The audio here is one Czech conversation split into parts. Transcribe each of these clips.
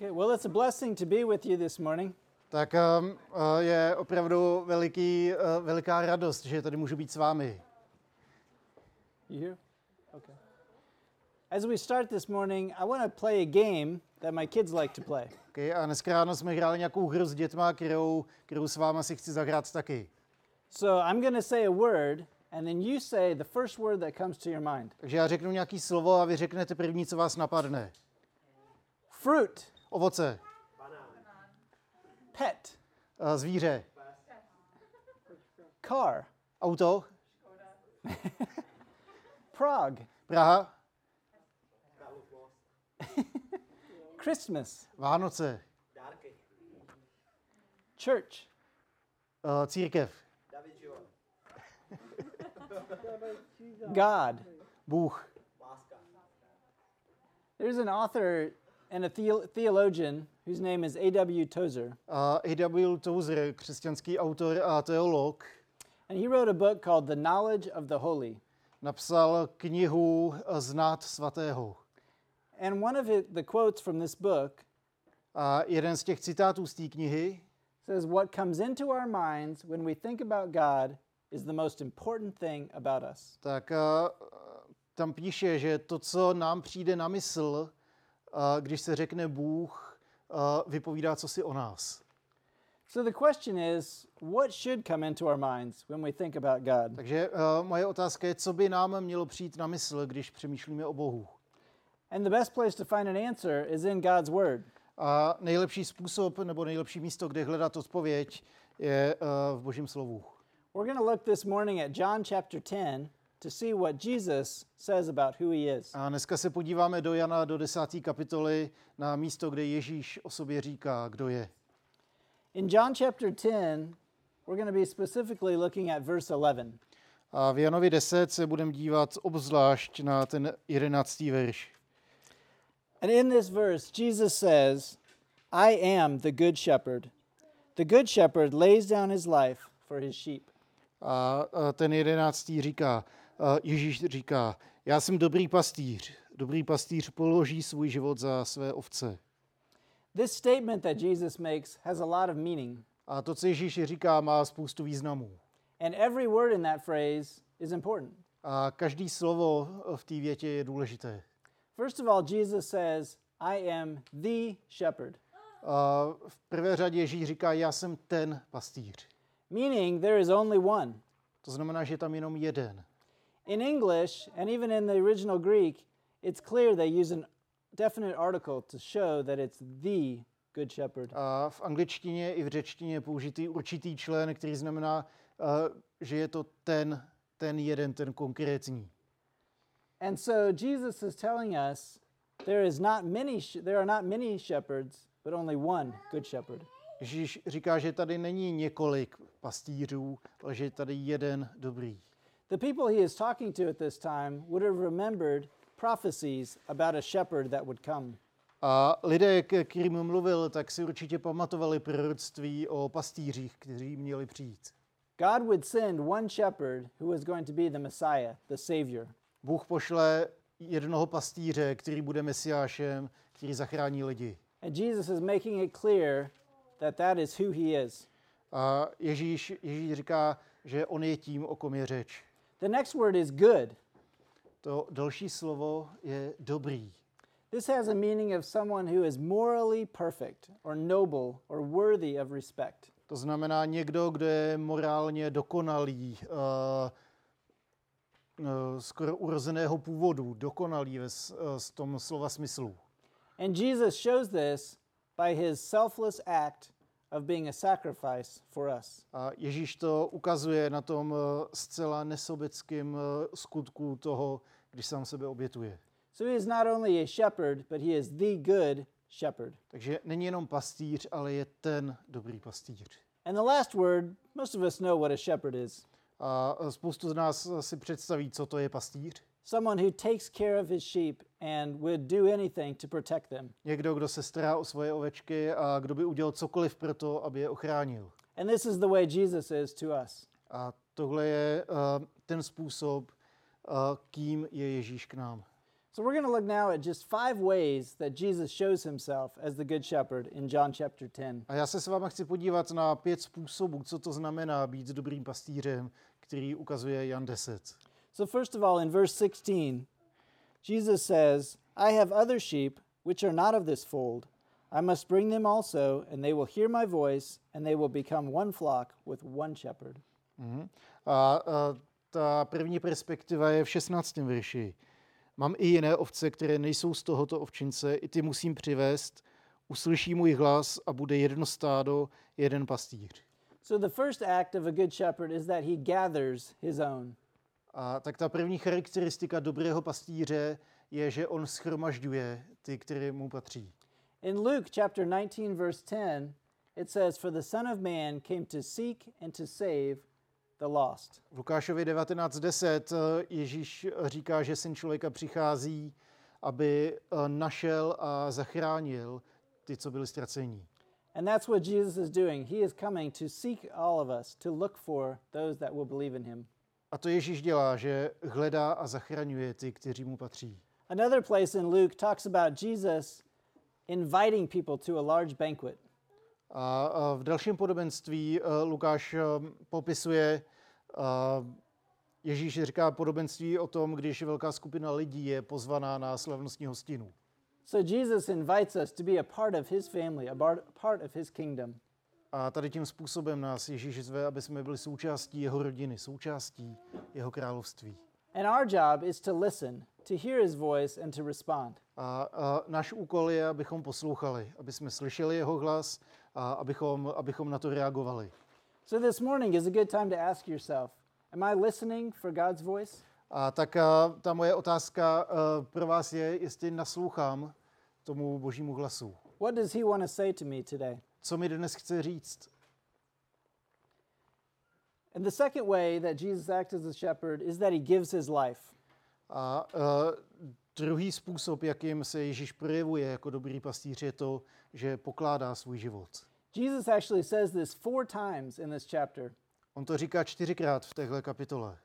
Okay, well, it's a blessing to be with you this morning. Tak um, uh, je opravdu veliký, uh, veliká radost, že tady můžu být s vámi. You here? Okay. As we start this morning, I want to play a game that my kids like to play. Okay, a dneska ráno jsme hráli nějakou hru s dětma, kterou, kterou s váma si chci zahrát taky. So I'm going to say a word, and then you say the first word that comes to your mind. Takže já řeknu nějaký slovo a vy řeknete první, co vás napadne. Fruit, Ovoce, pet, uh, zvíře, car, auto, Prague, Praha, Christmas, Vánoce, church, uh, církev, God. Bůh. There's an author and a theo- theologian whose name is A.W. Tozer, A.W. Tozer, křesťanský autor a teolog, and he wrote a book called The Knowledge of the Holy. napsal knihu Znát svatého. And one of the quotes from this book A jeden z těch citátů z té knihy says, What comes into our minds when we think about God is the most important thing about us. tak uh, tam píše, že to, co nám přijde na mysl, když se řekne Bůh, uh, vypovídá co si o nás. So the question is, what should come into our minds when we think about God? Takže uh, moje otázka je, co by nám mělo přijít na mysl, když přemýšlíme o Bohu. And the best place to find an answer is in God's Word. A nejlepší způsob nebo nejlepší místo, kde hledat odpověď, je uh, v Božím slovu. We're going to look this morning at John chapter 10 to see what Jesus says about who he is. A dneska se podíváme do Jana do 10. kapitoly na místo, kde Ježíš o sobě říká, kdo je. In John chapter 10, we're going to be specifically looking at verse 11. A v Janovi 10 se budeme dívat obzvlášť na ten 11. verš. And in this verse, Jesus says, I am the good shepherd. The good shepherd lays down his life for his sheep. A ten 11. říká, Ježíš říká, já jsem dobrý pastýř. Dobrý pastýř položí svůj život za své ovce. This statement that Jesus makes has a lot of meaning, A to, co Ježíš říká, má spoustu významů. and every word in that phrase is important. A každý slovo v té větě je důležité. First of all, Jesus says, I am the shepherd, A v prvé řadě Ježíš říká, já jsem ten pastýř. meaning there is only one. To znamená, že je tam jenom jeden. In English, and even in the original Greek, it's clear they use an definite article to show that it's the good shepherd. A v angličtině i v řečtině je použitý určitý člen, který znamená, uh, že je to ten, ten jeden, ten konkrétní. And so Jesus is telling us there is not many there are not many shepherds, but only one good shepherd. Ježíš říká, že tady není několik pastýřů, ale že je tady jeden dobrý. The people he is talking to at this time would have remembered prophecies about a shepherd that would come. A lidé, k kterým mluvil, tak si určitě pamatovali proroctví o pastýřích, kteří měli přijít. God would send one shepherd who was going to be the Messiah, the Savior. Bůh pošle jednoho pastýře, který bude mesiášem, který zachrání lidi. And Jesus is making it clear that that is who he is. A Ježíš, Ježíš říká, že on je tím, o kom je řeč. The next word is good. To další slovo je dobrý. This has a meaning of someone who is morally perfect or noble or worthy of respect. To znamená někdo, kdo je morálně dokonalý, uh, uh, skoro urozeného původu, dokonalý ve uh, tom slova smyslu. And Jesus shows this by his selfless act of being a sacrifice for us. A Ježíš to ukazuje na tom uh, zcela nesobeckém uh, skutku toho, když sám sebe obětuje. So he is not only a shepherd, but he is the good shepherd. Takže není jenom pastýř, ale je ten dobrý pastýř. And the last word, most of us know what a shepherd is A spoustu z nás si představí, co to je pastýř. Someone who takes care of his sheep and would do anything to protect them. Někdo, kdo se stará o svoje ovečky a kdo by udělal cokoliv pro to, aby je ochránil. And this is the way Jesus is to us. A tohle je uh, ten způsob, uh, kým je Ježíš k nám. So we're going to look now at just five ways that Jesus shows himself as the Good Shepherd in John chapter 10. A já se s váma chci podívat na pět způsobů, co to znamená být dobrým pastýřem, který ukazuje Jan 10. So, first of all, in verse 16, Jesus says, I have other sheep which are not of this fold. I must bring them also, and they will hear my voice, and they will become one flock with one shepherd. Mhm. A, a ta první perspektiva je v 16. verši. Mám i jiné ovce, které nejsou z tohoto ovčince, i ty musím přivést, uslyší můj hlas a bude jedno stádo, jeden pastýř. So, the first act of a good shepherd is that he gathers his own. A tak ta první charakteristika dobrého pastýře je, že on schromažďuje ty, které mu patří. In Luke chapter 19, verse 10, it says, For the Son of Man came to seek and to save the lost. V Lukášovi 19.10 eh, Ježíš říká, že syn člověka přichází, aby eh, našel a zachránil ty, co byli ztracení. And that's what Jesus is doing. He is coming to seek all of us, to look for those that will believe in him. A to Ježíš dělá, že hledá a zachraňuje ty, kteří mu patří. Another place in Luke talks about Jesus inviting people to a large banquet. A a v dalším podobenství eh, Lukáš eh, popisuje, eh, Ježíš říká podobenství o tom, když velká skupina lidí je pozvaná na slavnostní hostinu. So Jesus invites us to be a part of his family, a part of his kingdom. A tady tím způsobem nás Ježíš zve, aby jsme byli součástí jeho rodiny, součástí jeho království. And our job is to listen, to hear his voice and to respond. A, a náš úkol je, abychom poslouchali, aby jsme slyšeli jeho hlas a abychom, abychom na to reagovali. So this morning is a good time to ask yourself, am I listening for God's voice? A tak a, ta moje otázka a, pro vás je, jestli naslouchám tomu božímu hlasu. What does he want to say to me today? Co mi dnes chce říct? And the second way that Jesus acts as a shepherd is that he gives his life. A uh, druhý způsob, jakým se Ježíš projevuje jako dobrý pastýř, je to, že pokládá svůj život. Jesus actually says this four times in this chapter. On to říká čtyřikrát v téhle kapitole.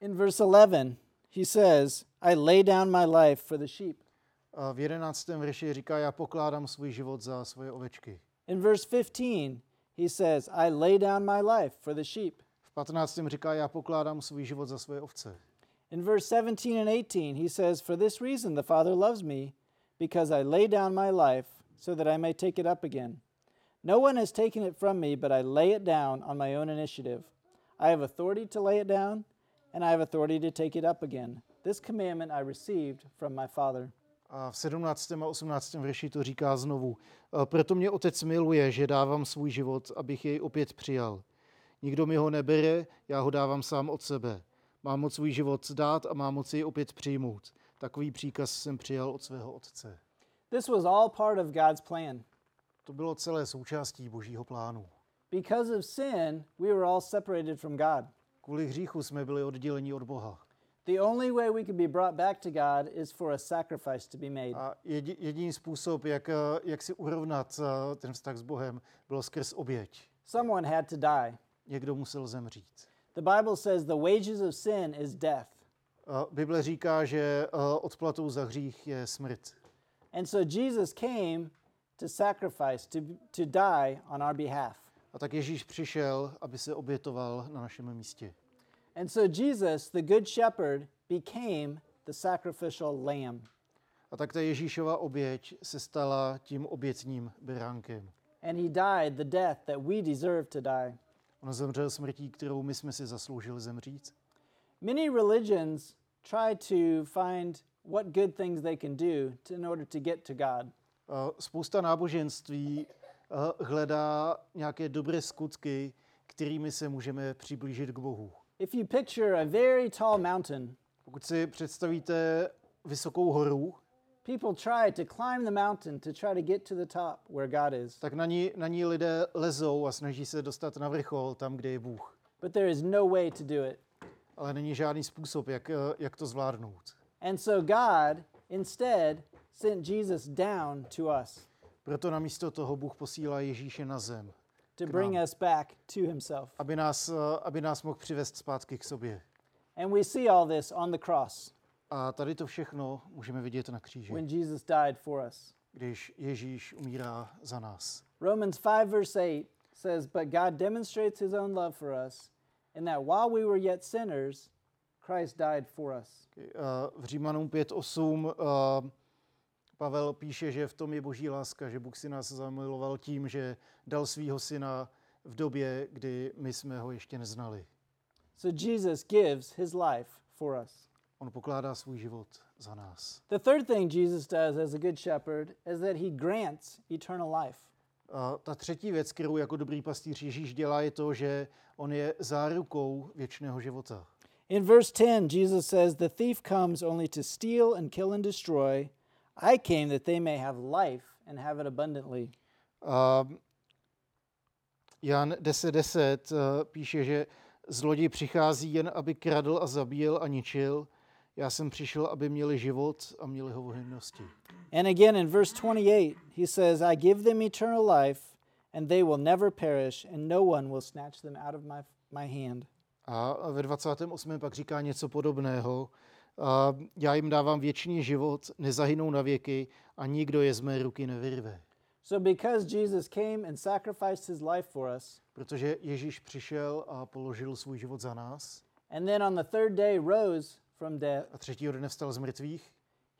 In verse 11, he says, I lay down my life for the sheep. A v jedenáctém verši říká, já pokládám svůj život za svoje ovečky. In verse 15, he says, I lay down my life for the sheep. V patnáctém říká, já pokládám svůj život za svoje ovce. In verse 17 and 18, he says, For this reason the Father loves me, because I lay down my life so that I may take it up again. No one has taken it from me, but I lay it down on my own initiative. I have authority to lay it down, and I have authority to take it up again. This commandment I received from my Father. A v 17. a 18. verši to říká znovu. "A Proto mě otec miluje, že dávám svůj život, abych jej opět přijal. Nikdo mi ho nebere, já ho dávám sám od sebe. Mám moc svůj život dát a mám moc jej opět přijmout. Takový příkaz jsem přijal od svého otce. This was all part of God's plan. To bylo celé součástí božího plánu. Because of sin, we were all separated from God. Kvůli hříchu jsme byli odděleni od Boha. The only way we could be brought back to God is for a sacrifice to be made. A jedi- jediný způsob, jak, eh, jak si urovnat eh, ten vztah s Bohem, bylo skrz oběť. Someone had to die. Někdo musel zemřít. The Bible says the wages of sin is death. Bible říká, že eh, odplatou za hřích je smrt. And so Jesus came to sacrifice, to, to die on our behalf. A tak Ježíš přišel, aby se obětoval na našem místě. And so Jesus, the Good Shepherd, became the sacrificial lamb. A tak ta Ježíšova oběť se stala tím obětním beránkem. And he died the death that we deserve to die. On zemřel smrtí, kterou my jsme si zasloužili zemřít. Many religions try to find what good things they can do to, in order to get to God. A Spousta náboženství eh, hledá nějaké dobré skutky, kterými se můžeme přiblížit k Bohu. If you picture a very tall mountain, Pokud si představíte vysokou horu, people try to climb the mountain to try to get to the top where God is. tak na ní, na ní lidé lezou a snaží se dostat na vrchol, tam, kde je Bůh. But there is no way to do it. Ale není žádný způsob, jak, eh, jak to zvládnout. And so God instead sent Jesus down to us Proto namísto toho Bůh posílá Ježíše na zem, to bring us back to himself. aby nás, eh, aby nás mohl přivést zpátky k sobě. And we see all this on the cross. A tady to všechno můžeme vidět na kříži, when Jesus died for us. když Ježíš umírá za nás. Romans 5, verse 8 says, But God demonstrates his own love for us, in that while we were yet sinners, Christ died for us. Eh, V Římanům 5.8 eh, Pavel píše, že v tom je boží láska, že Bůh si nás zamiloval tím, že dal svýho syna v době, kdy my jsme ho ještě neznali. So Jesus gives his life for us. On pokládá svůj život za nás. The third thing Jesus does as a good shepherd is that he grants eternal life. A ta třetí věc, kterou jako dobrý pastýř Ježíš dělá, je to, že on je zárukou věčného života. In verse 10, Jesus says, The thief comes only to steal and kill and destroy. I came that they may have life and have it abundantly. A Jan 10.10 eh, píše, že zloděj přichází jen, aby kradl a zabíjel a ničil. Já jsem přišel, aby měli život a měli ho v hojnosti. And again in verse 28, he says, I give them eternal life, and they will never perish, and no one will snatch them out of my, my hand. A ve 28. pak říká něco podobného. A já jim dávám věčný život, nezahynou na věky a nikdo je z mé ruky nevyrve. So, because Jesus came and sacrificed his life for us, Protože Ježíš přišel a položil svůj život za nás and then on the third day rose from death, a třetího dne vstal z mrtvých,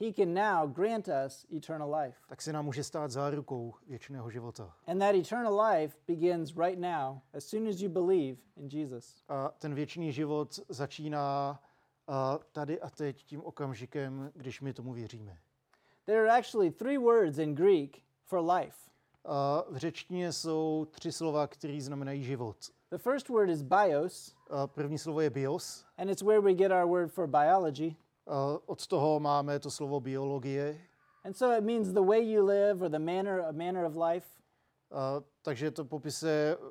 he can now grant us eternal life. tak se nám může stát zárukou věčného života. And that eternal life begins right now, as soon as you believe in Jesus. A ten věčný život začíná a tady a teď tím okamžikem, když my tomu věříme. There are actually three words in Greek for life. A v řečtině jsou tři slova, které znamenají život. The first word is bios, A první slovo je bios. and it's where we get our word for biology. A od toho máme to slovo biologie. And so it means the way you live or the manner, a manner of life. A takže to popisuje uh,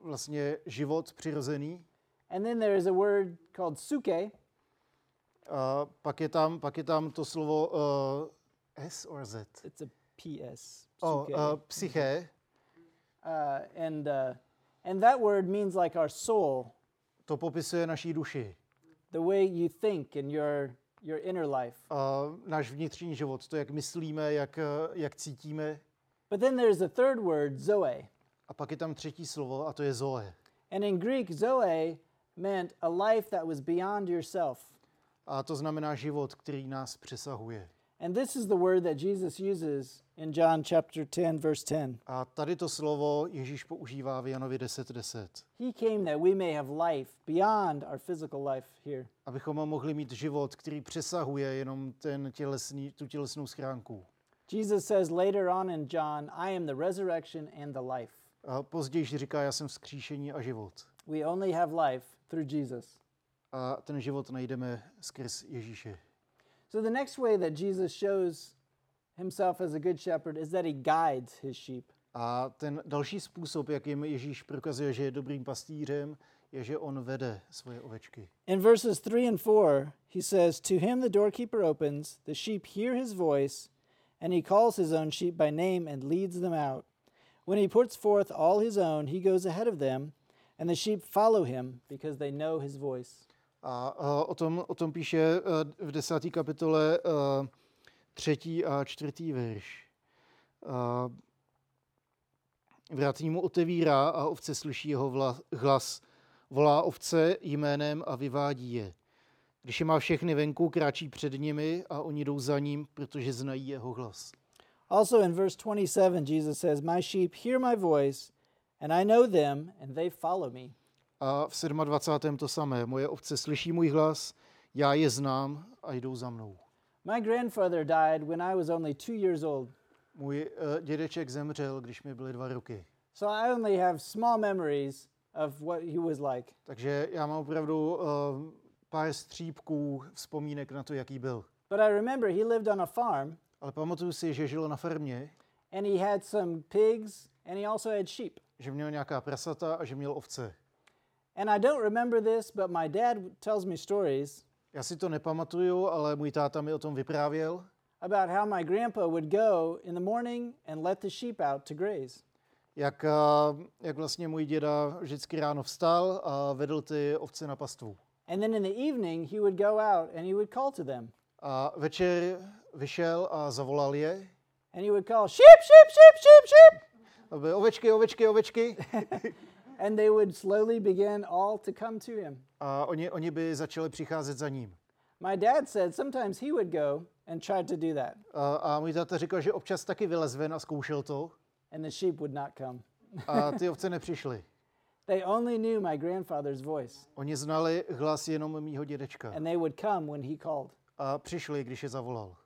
vlastně život přirozený. And then there is a word called suke, A pak je tam, pak je tam to slovo uh, S or Z. it's a PS. O, suke. uh, psyché. Uh, and, uh, and that word means like our soul, To popisuje naší duši. the way you think and your, your inner life. A náš vnitřní život, to, jak myslíme, jak, eh, jak cítíme. But then there's a third word, zoe. A pak je tam třetí slovo a to je Zoe. And in Greek, zoe meant a life that was beyond yourself. A to znamená život, který nás přesahuje. And this is the word that Jesus uses in John chapter 10, verse 10. A tady to slovo Ježíš používá v Janovi 10.10. 10, He came that we may have life beyond our physical life here. abychom mohli mít život, který přesahuje jenom ten tělesný, tu tělesnou schránku. Jesus says later on in John, I am the resurrection and the life. A později říká, já jsem vzkříšení a život. We only have life through Jesus. A ten život najdeme skrz Ježíše. So the next way that Jesus shows himself as a good shepherd is that he guides his sheep. A ten další způsob, jakým Ježíš prokazuje, že je dobrým pastýřem, je, že on vede svoje ovečky. In verses 3 and 4, he says, To him the doorkeeper opens, the sheep hear his voice, and he calls his own sheep by name and leads them out. When he puts forth all his own, he goes ahead of them, and the sheep follow him because they know his voice. A, a o, tom, o tom píše eh, v desáté kapitole eh, třetí a čtvrtý verš. A Vrátný mu otevírá a ovce slyší jeho vla, hlas. Volá ovce jménem a vyvádí je. Když je má všechny venku, kráčí před nimi a oni jdou za ním, protože znají jeho hlas. Also in verse 27, Jesus says, My sheep hear my voice, and I know them, and they follow me. A v 27. to samé. Moje ovce slyší můj hlas, já je znám a jdou za mnou. My grandfather died when I was only two years old, Můj uh, dědeček zemřel, když mi byly dva roky. so I only have small memories of what he was like. Takže já mám opravdu uh, pár střípků vzpomínek na to, jaký byl. But I remember he lived on a farm, Ale pamatuju si, že žil na farmě, and he had some pigs, and he also had sheep. že měl nějaká prasata a že měl ovce. And I don't remember this, but my dad tells me stories Já si to nepamatuju, ale můj táta mi o tom vyprávěl, about how my grandpa would go in the morning and let the sheep out to graze. jak, uh, jak vlastně můj děda vždycky ráno vstal a vedl ty ovce na pastvu. And then in the evening, he would go out and he would call to them. A večer vyšel a zavolal je. And he would call, Sheep, sheep, sheep, sheep, sheep. Ovečky, ovečky, ovečky. And they would slowly begin all to come to him. A oni, oni by začali přicházet za ním. My dad said sometimes he would go and try to do that, A, a můj táta říkal, že občas taky vylez ven a zkoušel to. and the sheep would not come. A ty ovce nepřišly. They only knew my grandfather's voice, Oni znali hlas jenom mýho dědečka. and they would come when he called. A přišli, když je zavolal.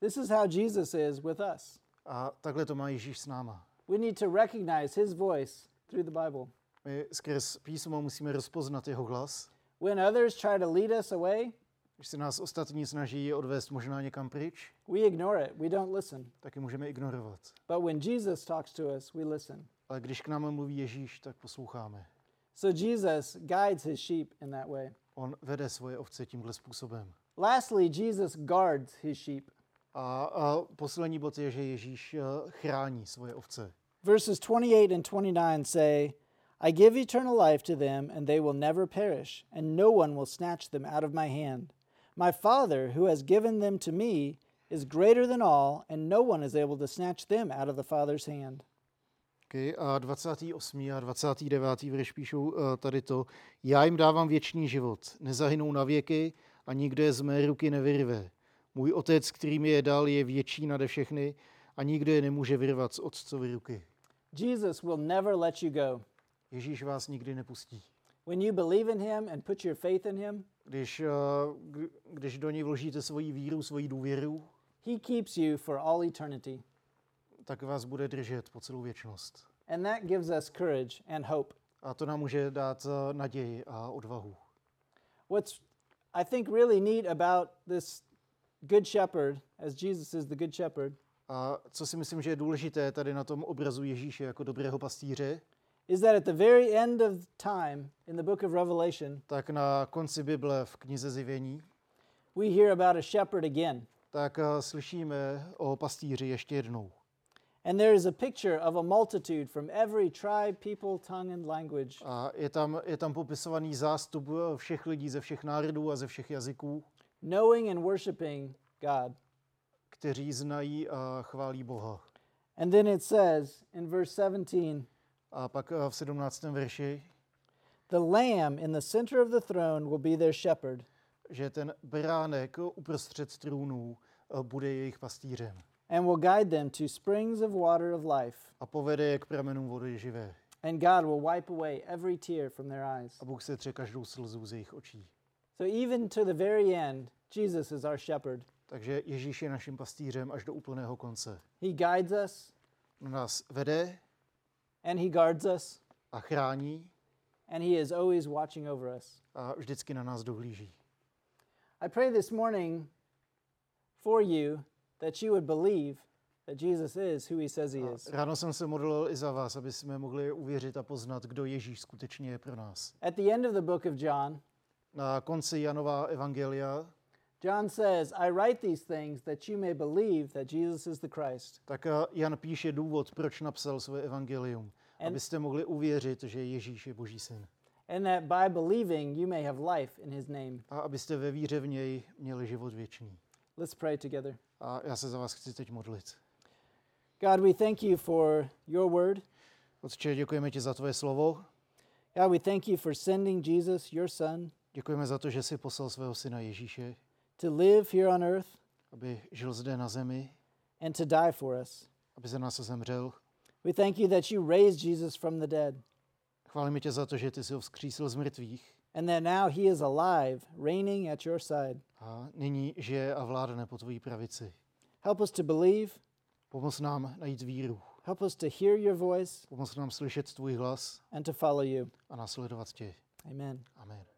This is how Jesus is with us. A takhle to má Ježíš s náma. We need to recognize his voice through the Bible. My skrz písmo musíme rozpoznat jeho hlas. When others try to lead us away, Když se nás ostatní snaží odvést možná někam pryč, we ignore it. We don't listen. tak je můžeme ignorovat. But when Jesus talks to us, we listen. Ale když k nám mluví Ježíš, tak posloucháme. So Jesus guides his sheep in that way. On vede svoje ovce tímhle způsobem. Lastly, Jesus guards his sheep. A, a poslední bod je, že Ježíš eh, chrání svoje ovce. Verses 28 and 29 say, I give eternal life to them, and they will never perish, and no one will snatch them out of my hand. My Father, who has given them to me, is greater than all, and no one is able to snatch them out of the Father's hand. Okay, a 28. a 29. verš píšou uh, tady to. Já jim dávám věčný život, nezahynou na věky a nikdo je z mé ruky nevyrve. Můj otec, který mi je dal, je větší nade všechny a nikdo je nemůže vyrvat z otcovy ruky. Jesus will never let you go. Ježíš vás nikdy nepustí. When you believe in him and put your faith in him, Když, k- když do něj vložíte svoji víru, svoji důvěru, he keeps you for all eternity. tak vás bude držet po celou věčnost. And that gives us courage and hope. A to nám může dát uh, naději a odvahu. What's I think really neat about this good shepherd, as Jesus is the good shepherd, A co si myslím, že je důležité tady na tom obrazu Ježíše jako dobrého pastýře, is that at the very end of time in the book of Revelation, tak na konci Bible v knize Zjevení, we hear about a shepherd again. tak uh, slyšíme o pastýři ještě jednou. And there is a picture of a multitude from every tribe, people, tongue, and language. A je tam, je tam popisovaný zástup uh, všech lidí ze všech národů a ze všech jazyků, knowing and worshiping God. kteří znají a chválí Boha. And then it says in verse 17, A pak uh, v 17. verši, the lamb in the center of the throne will be their shepherd. že ten beránek uprostřed trůnů uh, bude jejich pastýřem and will guide them to springs of water of life. a povede je k pramenům vody živé. And God will wipe away every tear from their eyes. A Bůh se tře každou slzu z jejich očí. So even to the very end, Jesus is our shepherd. Takže Ježíš je naším pastýřem až do úplného konce. He guides us On nás vede and he guards us, a chrání and he is always watching over us. a vždycky na nás dohlíží. I pray this morning for you that you would believe that Jesus is who he says he is. ráno jsem se modlil i za vás, aby jsme mohli uvěřit a poznat, kdo Ježíš skutečně je pro nás. At the end of the book of John, Na konci Janova evangelia John says, I write these things that you may believe that Jesus is the Christ. tak Jan píše důvod, proč napsal své evangelium. And- Abyste mohli uvěřit, že Ježíš je Boží syn. and that by believing you may have life in his name. A abyste ve víře v něj měli život věčný. Let's pray together. A já se za vás chci teď modlit. God, we thank you for your word. Otče, děkujeme ti za tvoje slovo. God, we thank you for sending Jesus, your son, Děkujeme za to, že jsi poslal svého syna Ježíše, to live here on earth aby žil zde na zemi, and to die for us. aby za nás zemřel. We thank you that you raised Jesus from the dead Chválíme tě za to, že ty jsi ho vzkřísil z mrtvých and that now he is alive, reigning at your side. a nyní žije a vládne po tvojí pravici. Help us to believe. Pomoz nám najít víru. Help us to hear your voice Pomoz nám slyšet tvůj hlas and to follow you. a následovat tě. Amen. Amen.